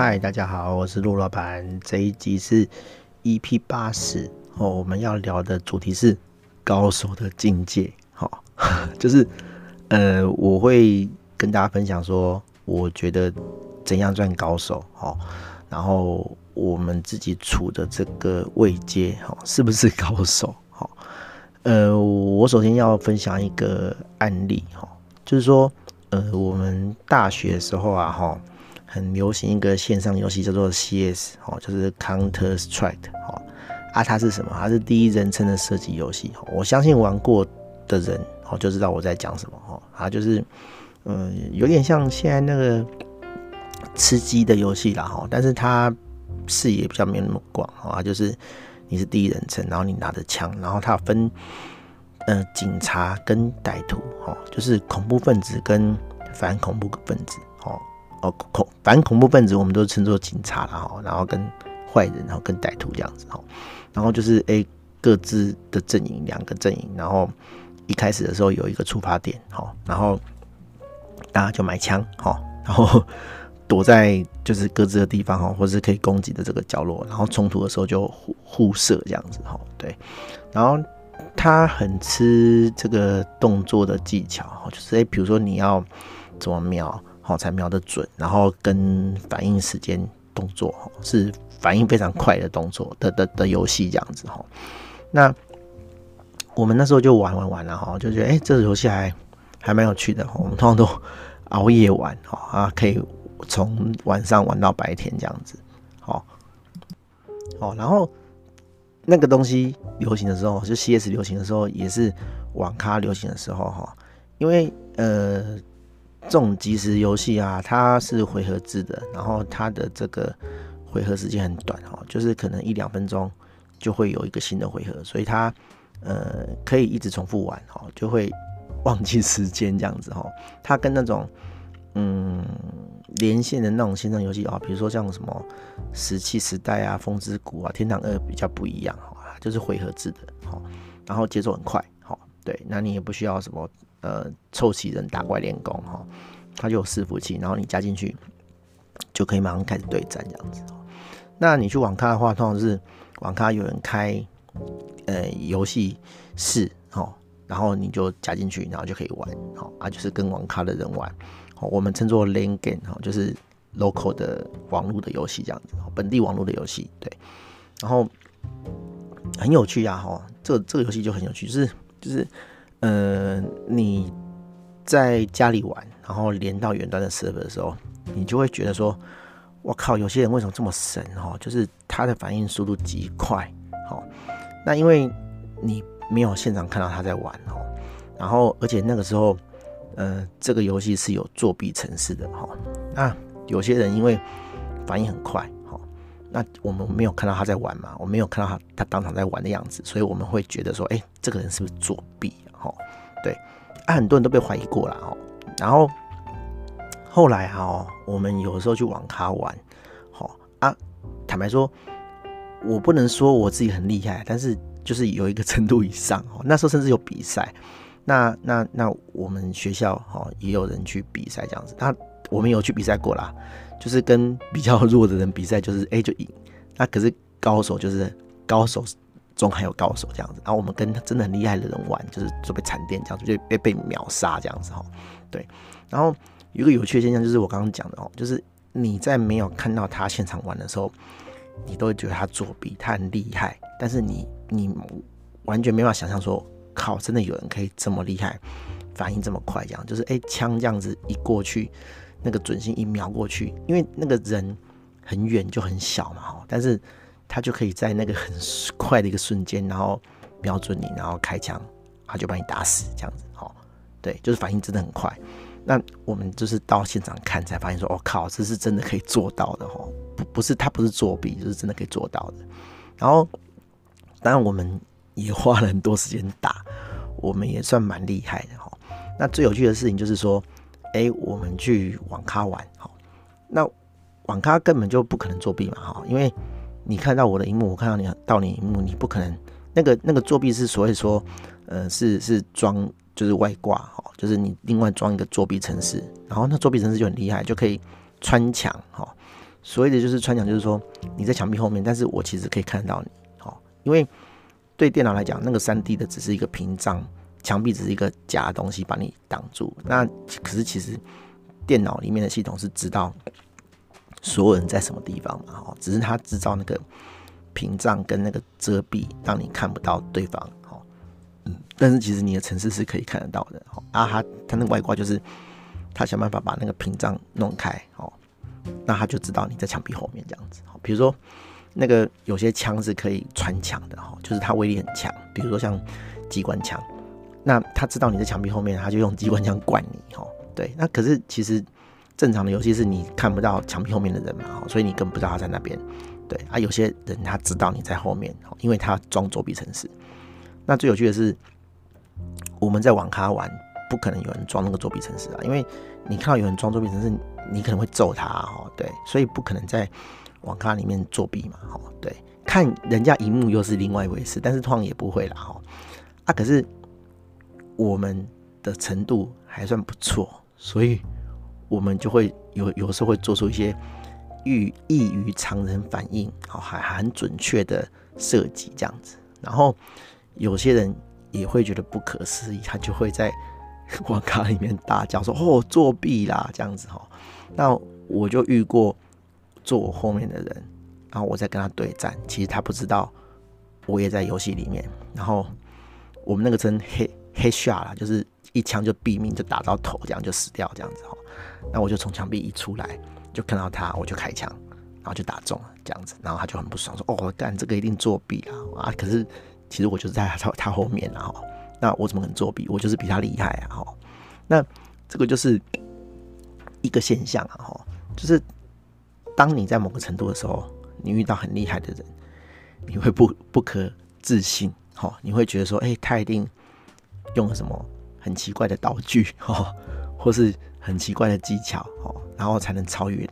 嗨，大家好，我是陆老板。这一集是 EP 八十哦，我们要聊的主题是高手的境界。好，就是呃，我会跟大家分享说，我觉得怎样算高手。好，然后我们自己处的这个位阶，哈，是不是高手？好，呃，我首先要分享一个案例，哈，就是说，呃，我们大学的时候啊，哈。很流行一个线上游戏叫做 CS 哦，就是 Counter Strike 哦啊，它是什么？它是第一人称的射击游戏。我相信玩过的人哦就知道我在讲什么哦。它就是嗯，有点像现在那个吃鸡的游戏啦哈，但是它视野比较没有那么广啊，就是你是第一人称，然后你拿着枪，然后它分呃警察跟歹徒哦，就是恐怖分子跟反恐怖分子哦。哦，恐反正恐怖分子我们都称作警察了哈，然后跟坏人，然后跟歹徒这样子哈，然后就是诶各自的阵营两个阵营，然后一开始的时候有一个出发点哈，然后大家就买枪哈，然后 躲在就是各自的地方哈，或是可以攻击的这个角落，然后冲突的时候就互互射这样子哈，对，然后他很吃这个动作的技巧哈，就是诶比如说你要怎么瞄。好，才瞄得准，然后跟反应时间动作是反应非常快的动作的的的游戏这样子哈。那我们那时候就玩玩玩了哈，就觉得哎、这个游戏还还蛮有趣的。我们通常都 熬夜玩哈啊，可以从晚上玩到白天这样子。好，哦，然后那个东西流行的时候，就 CS 流行的时候，也是网咖流行的时候哈，因为呃。这种即时游戏啊，它是回合制的，然后它的这个回合时间很短哦，就是可能一两分钟就会有一个新的回合，所以它呃可以一直重复玩哦，就会忘记时间这样子哦。它跟那种嗯连线的那种线上游戏啊，比如说像什么石器时代啊、风之谷啊、天堂二比较不一样哦，就是回合制的哈，然后节奏很快哈，对，那你也不需要什么。呃，凑齐人打怪练功哈，他就有伺服器，然后你加进去就可以马上开始对战这样子。那你去网咖的话，通常是网咖有人开呃游戏室哈，然后你就加进去，然后就可以玩哈，啊就是跟网咖的人玩，我们称作 LAN game 哈，就是 local 的网络的游戏这样子，本地网络的游戏对，然后很有趣呀哈，这个这个游戏就很有趣，就是就是。呃，你在家里玩，然后连到远端的 server 的时候，你就会觉得说，我靠，有些人为什么这么神哦？就是他的反应速度极快，好，那因为你没有现场看到他在玩哦，然后而且那个时候，呃，这个游戏是有作弊程式的哈，那有些人因为反应很快。那我们没有看到他在玩嘛？我没有看到他他当场在玩的样子，所以我们会觉得说，哎、这个人是不是作弊？哈，对，啊，很多人都被怀疑过了，哦。然后后来哈，我们有时候去网咖玩，好啊，坦白说，我不能说我自己很厉害，但是就是有一个程度以上哦，那时候甚至有比赛，那那那我们学校哈也有人去比赛这样子，那我们有去比赛过啦。就是跟比较弱的人比赛，就是 A 就赢。那可是高手，就是高手中还有高手这样子。然后我们跟真的很厉害的人玩，就是就被惨电这样子，就被被秒杀这样子哈。对。然后有一个有趣的现象，就是我刚刚讲的哦，就是你在没有看到他现场玩的时候，你都会觉得他作弊，他很厉害。但是你你完全没办法想象说，靠，真的有人可以这么厉害，反应这么快，这样就是哎，枪这样子一过去。那个准心一瞄过去，因为那个人很远就很小嘛，哈，但是他就可以在那个 很快的一个瞬间，然后瞄准你，然后开枪，他就把你打死，这样子，哈，对，就是反应真的很快。那我们就是到现场看才发现说，我、哦、靠，这是真的可以做到的，哈，不不是他不是作弊，就是真的可以做到的。然后，当然我们也花了很多时间打，我们也算蛮厉害的，哈。那最有趣的事情就是说。哎、我们去网咖玩，好，那网咖根本就不可能作弊嘛，哈，因为你看到我的荧幕，我看到你到你荧幕，你不可能那个那个作弊是所谓说，呃，是是装就是外挂，哈，就是你另外装一个作弊程式，然后那作弊程式就很厉害，就可以穿墙，哈，所谓的就是穿墙，就是说你在墙壁后面，但是我其实可以看到你，哈，因为对电脑来讲，那个三 D 的只是一个屏障，墙壁只是一个假的东西把你挡住。那可是其实电脑里面的系统是知道所有人在什么地方嘛，哈，只是他制造那个屏障跟那个遮蔽，让你看不到对方，哈，嗯，但是其实你的城市是可以看得到的，哈，啊，他他那个外挂就是他想办法把那个屏障弄开，哦。那他就知道你在墙壁后面这样子，比如说那个有些枪是可以穿墙的哈，就是它威力很强，比如说像机关枪，那他知道你在墙壁后面，他就用机关枪灌你哈。对，那可是其实正常的游戏是你看不到墙壁后面的人嘛，所以你根本不知道他在那边。对啊，有些人他知道你在后面，因为他装作弊程式。那最有趣的是，我们在网咖玩，不可能有人装那个作弊程式啊，因为你看到有人装作弊程式。你可能会揍他哦，对，所以不可能在网咖里面作弊嘛，哦，对，看人家荧幕又是另外一回事，但是通常也不会啦，哈，啊，可是我们的程度还算不错，所以我们就会有有时候会做出一些异异于常人反应，好，还很准确的设计这样子，然后有些人也会觉得不可思议，他就会在 网咖里面大叫说：“哦，作弊啦！”这样子哈。那我就遇过坐我后面的人，然后我在跟他对战，其实他不知道我也在游戏里面。然后我们那个称黑黑 shot 啦，就是一枪就毙命，就打到头，这样就死掉这样子哈。那我就从墙壁一出来，就看到他，我就开枪，然后就打中了这样子。然后他就很不爽，说：“哦，干这个一定作弊啊！”啊，可是其实我就是在他 他后面啊。那我怎么可能作弊？我就是比他厉害啊！哈，那这个就是。一个现象啊，哈，就是当你在某个程度的时候，你遇到很厉害的人，你会不不可置信，哈，你会觉得说，哎，他一定用了什么很奇怪的道具，哈，或是很奇怪的技巧，哦，然后才能超越你，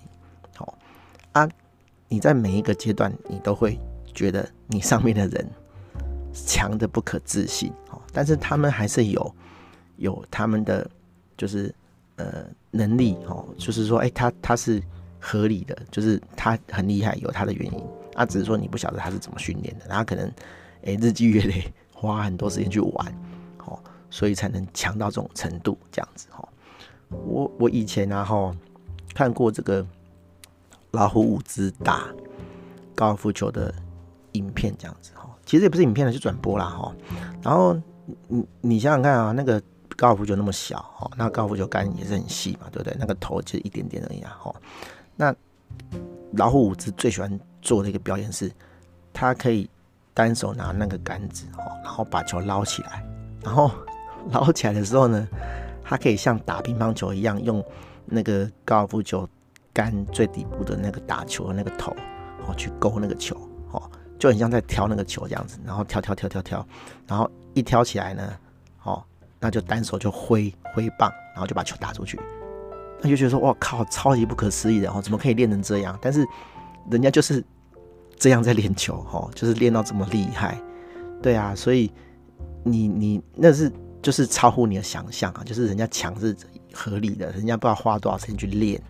好啊，你在每一个阶段，你都会觉得你上面的人强的不可置信，哦，但是他们还是有有他们的就是。呃，能力哦，就是说，哎、他他是合理的，就是他很厉害，有他的原因。啊，只是说你不晓得他是怎么训练的，他可能哎、日积月累，花很多时间去玩，哦，所以才能强到这种程度，这样子哈。我我以前啊哈看过这个老虎伍兹打高尔夫球的影片，这样子哈，其实也不是影片了，就转播啦哈。然后你你想想看啊，那个。高尔夫球那么小哈，那高尔夫球杆也是很细嘛，对不对？那个头就一点点而已啊。哈，那老虎伍兹最喜欢做的一个表演是，他可以单手拿那个杆子哦，然后把球捞起来，然后捞起来的时候呢，他可以像打乒乓球一样，用那个高尔夫球杆最底部的那个打球的那个头哦，去勾那个球哦，就很像在挑那个球这样子，然后挑挑挑挑挑，然后一挑起来呢，哦。那就单手就挥挥棒，然后就把球打出去，那就觉得说，哇靠，超级不可思议的哦，怎么可以练成这样？但是人家就是这样在练球哦，就是练到这么厉害，对啊，所以你你那是就是超乎你的想象啊，就是人家强是合理的，人家不知道花多少时间去练，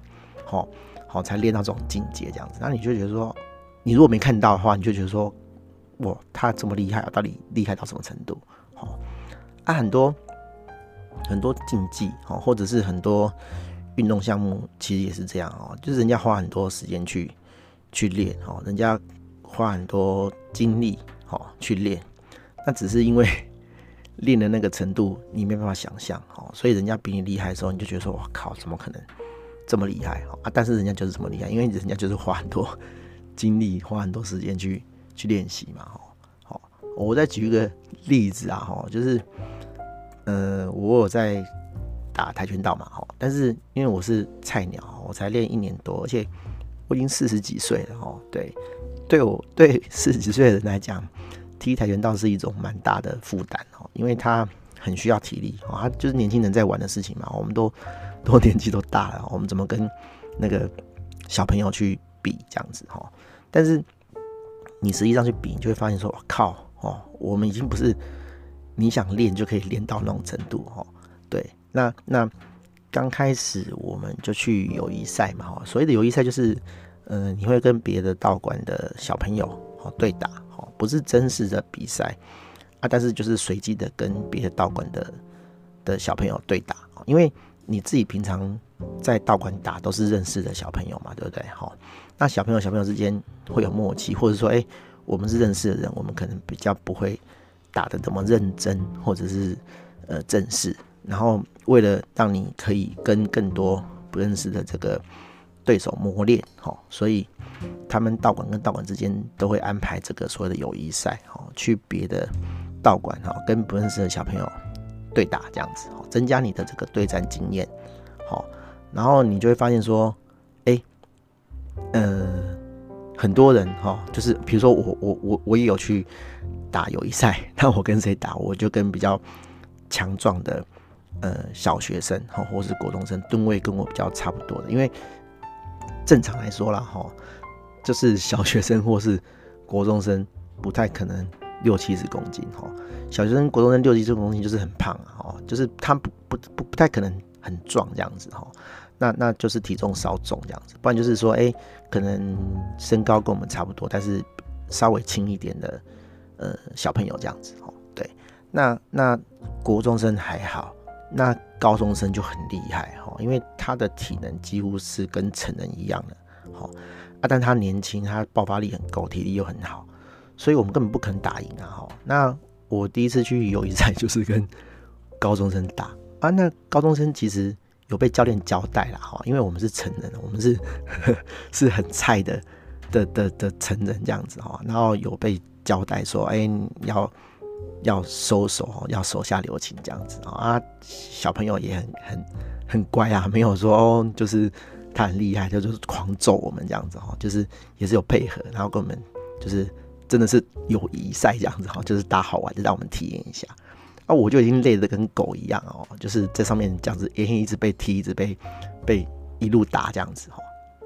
好好才练到这种境界这样子，那你就觉得说，你如果没看到的话，你就觉得说，哇，他这么厉害啊，到底厉害到什么程度？好啊，很多。很多竞技哦，或者是很多运动项目，其实也是这样哦，就是人家花很多时间去去练哦，人家花很多精力哦去练，那只是因为练的那个程度你没办法想象哦，所以人家比你厉害的时候，你就觉得说哇靠，怎么可能这么厉害啊？但是人家就是这么厉害，因为人家就是花很多精力，花很多时间去去练习嘛。好，我再举一个例子啊，哈，就是。呃，我有在打跆拳道嘛，哈，但是因为我是菜鸟，我才练一年多，而且我已经四十几岁了，哈，对，对我对四十几岁的人来讲，踢跆拳道是一种蛮大的负担，因为他很需要体力，哦，他就是年轻人在玩的事情嘛，我们都都年纪都大了，我们怎么跟那个小朋友去比这样子，哈，但是你实际上去比，你就会发现说，我靠，哦，我们已经不是。你想练就可以练到那种程度哦，对，那那刚开始我们就去友谊赛嘛哈，所谓的友谊赛就是，呃，你会跟别的道馆的小朋友哦对打，哦，不是真实的比赛啊，但是就是随机的跟别的道馆的的小朋友对打，因为你自己平常在道馆打都是认识的小朋友嘛，对不对？好，那小朋友小朋友之间会有默契，或者说，哎，我们是认识的人，我们可能比较不会打得这么认真，或者是呃正式。然后为了让你可以跟更多不认识的这个对手磨练，哈，所以他们道馆跟道馆之间都会安排这个所谓的友谊赛，哈，去别的道馆，哈，跟不认识的小朋友对打，这样子，增加你的这个对战经验，好，然后你就会发现说，哎，呃，很多人，哈，就是比如说我我我我也有去打友谊赛，那我跟谁打，我就跟比较强壮的呃小学生，哈，或是国中生，吨位跟我比较差不多的，因为。正常来说啦，哈，就是小学生或是国中生不太可能六七十公斤，哈，小学生、国中生六七十公斤就是很胖啊，哈，就是他不不不不太可能很壮这样子，哈，那那就是体重稍重这样子，不然就是说，哎、可能身高跟我们差不多，但是稍微轻一点的，呃，小朋友这样子，哦，对，那那国中生还好。那高中生就很厉害哈，因为他的体能几乎是跟成人一样的，好啊，但他年轻，他爆发力很够，体力又很好，所以我们根本不可能打赢啊哈。那我第一次去友谊赛就是跟高中生打啊，那高中生其实有被教练交代了哈，因为我们是成人，我们是 是很菜的的的的成人这样子哈，然后有被交代说，哎、要。要收手，要手下留情这样子啊，小朋友也很很很乖啊，没有说哦，就是他很厉害，就就是狂揍我们这样子哈，就是也是有配合，然后跟我们就是真的是友谊赛这样子哈，就是打好玩，就让我们体验一下啊，我就已经累得跟狗一样哦，就是在上面这样子，一直被踢，一直被被一路打这样子哈。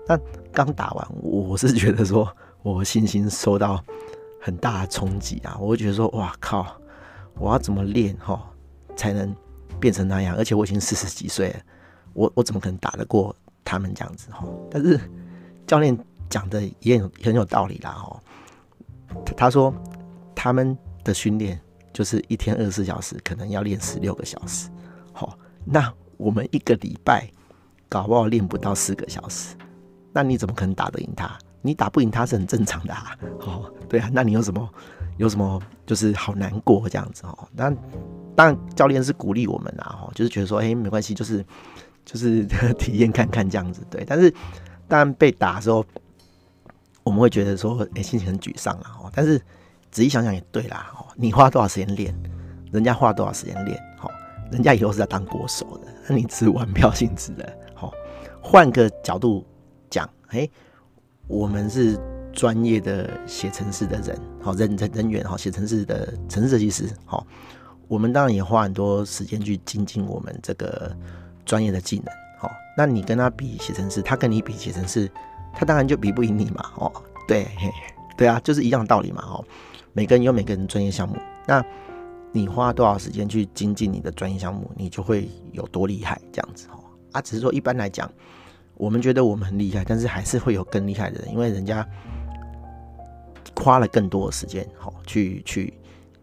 那刚打完，我是觉得说我信心受到很大的冲击啊，我会觉得说哇靠！我要怎么练哈，才能变成那样？而且我已经四十几岁了，我我怎么可能打得过他们这样子哈？但是教练讲的也很很有道理啦哈。他说他们的训练就是一天二十四小时，可能要练十六个小时。好，那我们一个礼拜搞不好练不到四个小时，那你怎么可能打得赢他？你打不赢他是很正常的啊。哦，对啊，那你有什么？有什么就是好难过这样子哦，那当然教练是鼓励我们啊，哦，就是觉得说，哎，没关系，就是就是 体验看看这样子，对。但是当然被打的时候，我们会觉得说，哎，心情很沮丧啊，哦。但是仔细想想也对啦，哦，你花多少时间练，人家花多少时间练，人家以后是要当国手的，那你只玩票性质的，好，换个角度讲，哎，我们是。专业的写程式的人，好人人人员，好写程式的程式设计师，好，我们当然也花很多时间去精进我们这个专业的技能，好，那你跟他比写程式，他跟你比写程式，他当然就比不赢你嘛，哦，对，对啊，就是一样道理嘛，哦，每个人有每个人专业项目，那你花多少时间去精进你的专业项目，你就会有多厉害，这样子，哦，啊，只是说一般来讲，我们觉得我们很厉害，但是还是会有更厉害的人，因为人家。花了更多的时间，哦去去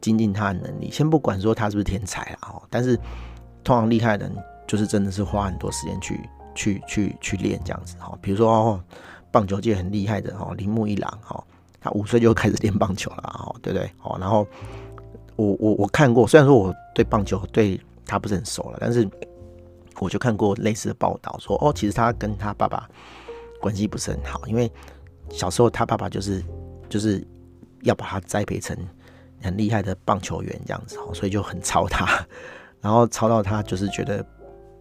精进他的能力。先不管说他是不是天才啦，哦，但是通常厉害的人就是真的是花很多时间去去去去练这样子，哈。比如说哦，棒球界很厉害的哦，铃木一朗，哦，他五岁就开始练棒球了，哦，对不对？哦，然后我我我看过，虽然说我对棒球对他不是很熟了，但是我就看过类似的报道，说哦，其实他跟他爸爸关系不是很好，因为小时候他爸爸就是。就是要把他栽培成很厉害的棒球员这样子哦，所以就很操他，然后操到他就是觉得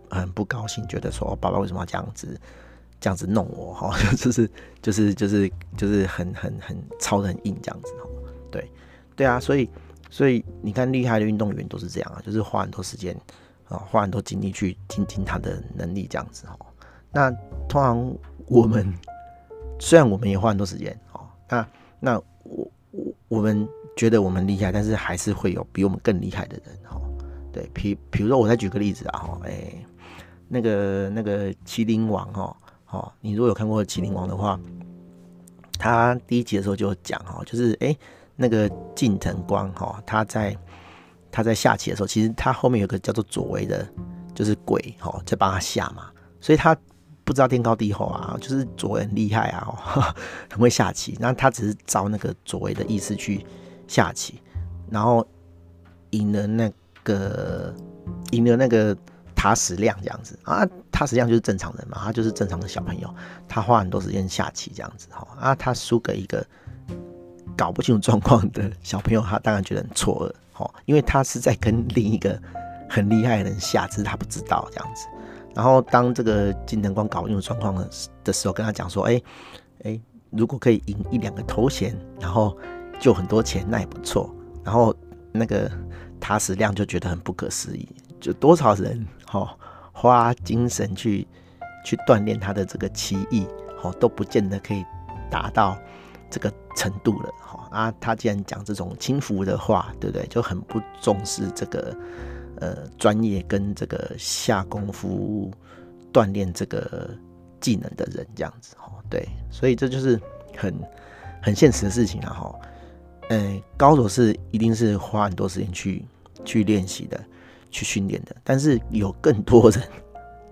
很不高兴，觉得说爸爸为什么要这样子这样子弄我哈，就是就是就是就是很很很操得很硬这样子哈，对对啊，所以所以你看厉害的运动员都是这样啊，就是花很多时间啊，花很多精力去精进他的能力这样子哈。那通常我们虽然我们也花很多时间哦，那那我我我们觉得我们厉害，但是还是会有比我们更厉害的人哈。对，比比如说我再举个例子啊哈，哎、那个那个麒麟王哈，好，你如果有看过麒麟王的话，他第一集的时候就讲哈，就是哎、那个近藤光哈，他在他在下棋的时候，其实他后面有个叫做佐为的，就是鬼哈，在帮他下嘛，所以他不知道天高地厚啊，就是佐为很厉害啊，很会下棋。那他只是照那个佐为的意思去下棋，然后赢了那个赢了那个。塔矢亮这样子啊，塔矢亮就是正常人嘛，他就是正常的小朋友，他花很多时间下棋这样子哈啊，他输给一个搞不清楚状况的小朋友，他当然觉得很错愕哈，因为他是在跟另一个很厉害的人下，只是他不知道这样子。然后当这个金藤光搞不清楚状况的的时候，跟他讲说，哎、哎、如果可以赢一两个头衔，然后就很多钱，那也不错。然后那个塔矢亮就觉得很不可思议。就多少人哈花精神去去锻炼他的这个棋艺，哈都不见得可以达到这个程度了，哈啊，他既然讲这种轻浮的话，对不对？就很不重视这个呃专业跟这个下功夫锻炼这个技能的人，这样子，哈对，所以这就是很很现实的事情啊，哈，嗯，高手是一定是花很多时间去去练习的。去训练的，但是有更多人，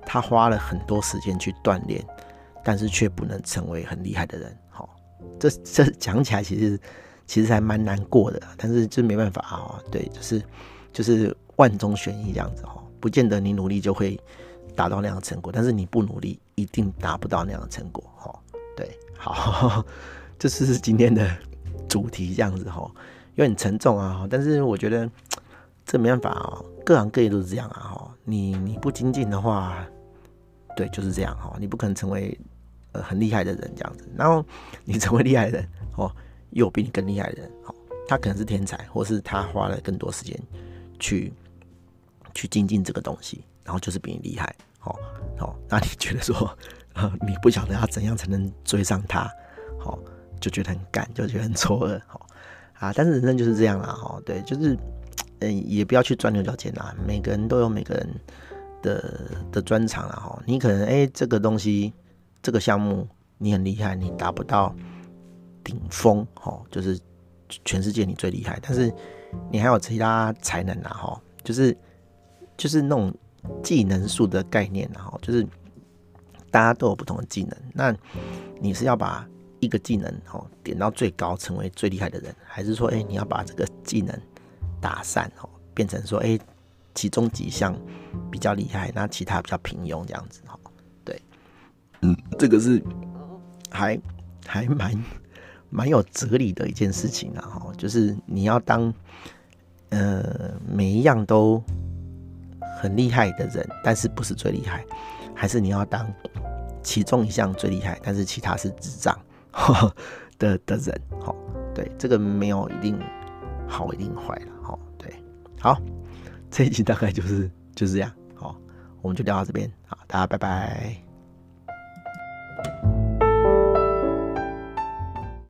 他花了很多时间去锻炼，但是却不能成为很厉害的人。好，这这讲起来其实其实还蛮难过的，但是就没办法啊。对，就是就是万中选一这样子哈，不见得你努力就会达到那样的成果，但是你不努力一定达不到那样的成果。哈，对，好，这是今天的主题这样子哈，有点沉重啊，但是我觉得。这没办法啊，各行各业都是这样啊，哈，你你不精进的话，对，就是这样哈，你不可能成为呃很厉害的人这样子，然后你成为厉害的人哦，又有比你更厉害的人，哦，他可能是天才，或是他花了更多时间去去精进这个东西，然后就是比你厉害，好，好，那你觉得说，你不晓得要怎样才能追上他，好，就觉得很干，就觉得很错愕，好啊，但是人生就是这样啦，哈，对，就是。嗯，也不要去钻牛角尖啦。每个人都有每个人的的专长啦。哈，你可能哎、这个东西，这个项目你很厉害，你达不到顶峰，哈，就是全世界你最厉害。但是你还有其他才能啊，哈，就是就是那种技能树的概念啊，哈，就是大家都有不同的技能。那你是要把一个技能哦点到最高，成为最厉害的人，还是说哎、你要把这个技能打散哦，变成说，哎、欸，其中几项比较厉害，那其他比较平庸这样子哈。对，嗯，这个是还还蛮蛮有哲理的一件事情啊哈，就是你要当呃每一样都很厉害的人，但是不是最厉害，还是你要当其中一项最厉害，但是其他是智障 的的人哈。对，这个没有一定好一定坏了。好，这一集大概就是就是这样。好，我们就聊到这边。好，大家拜拜。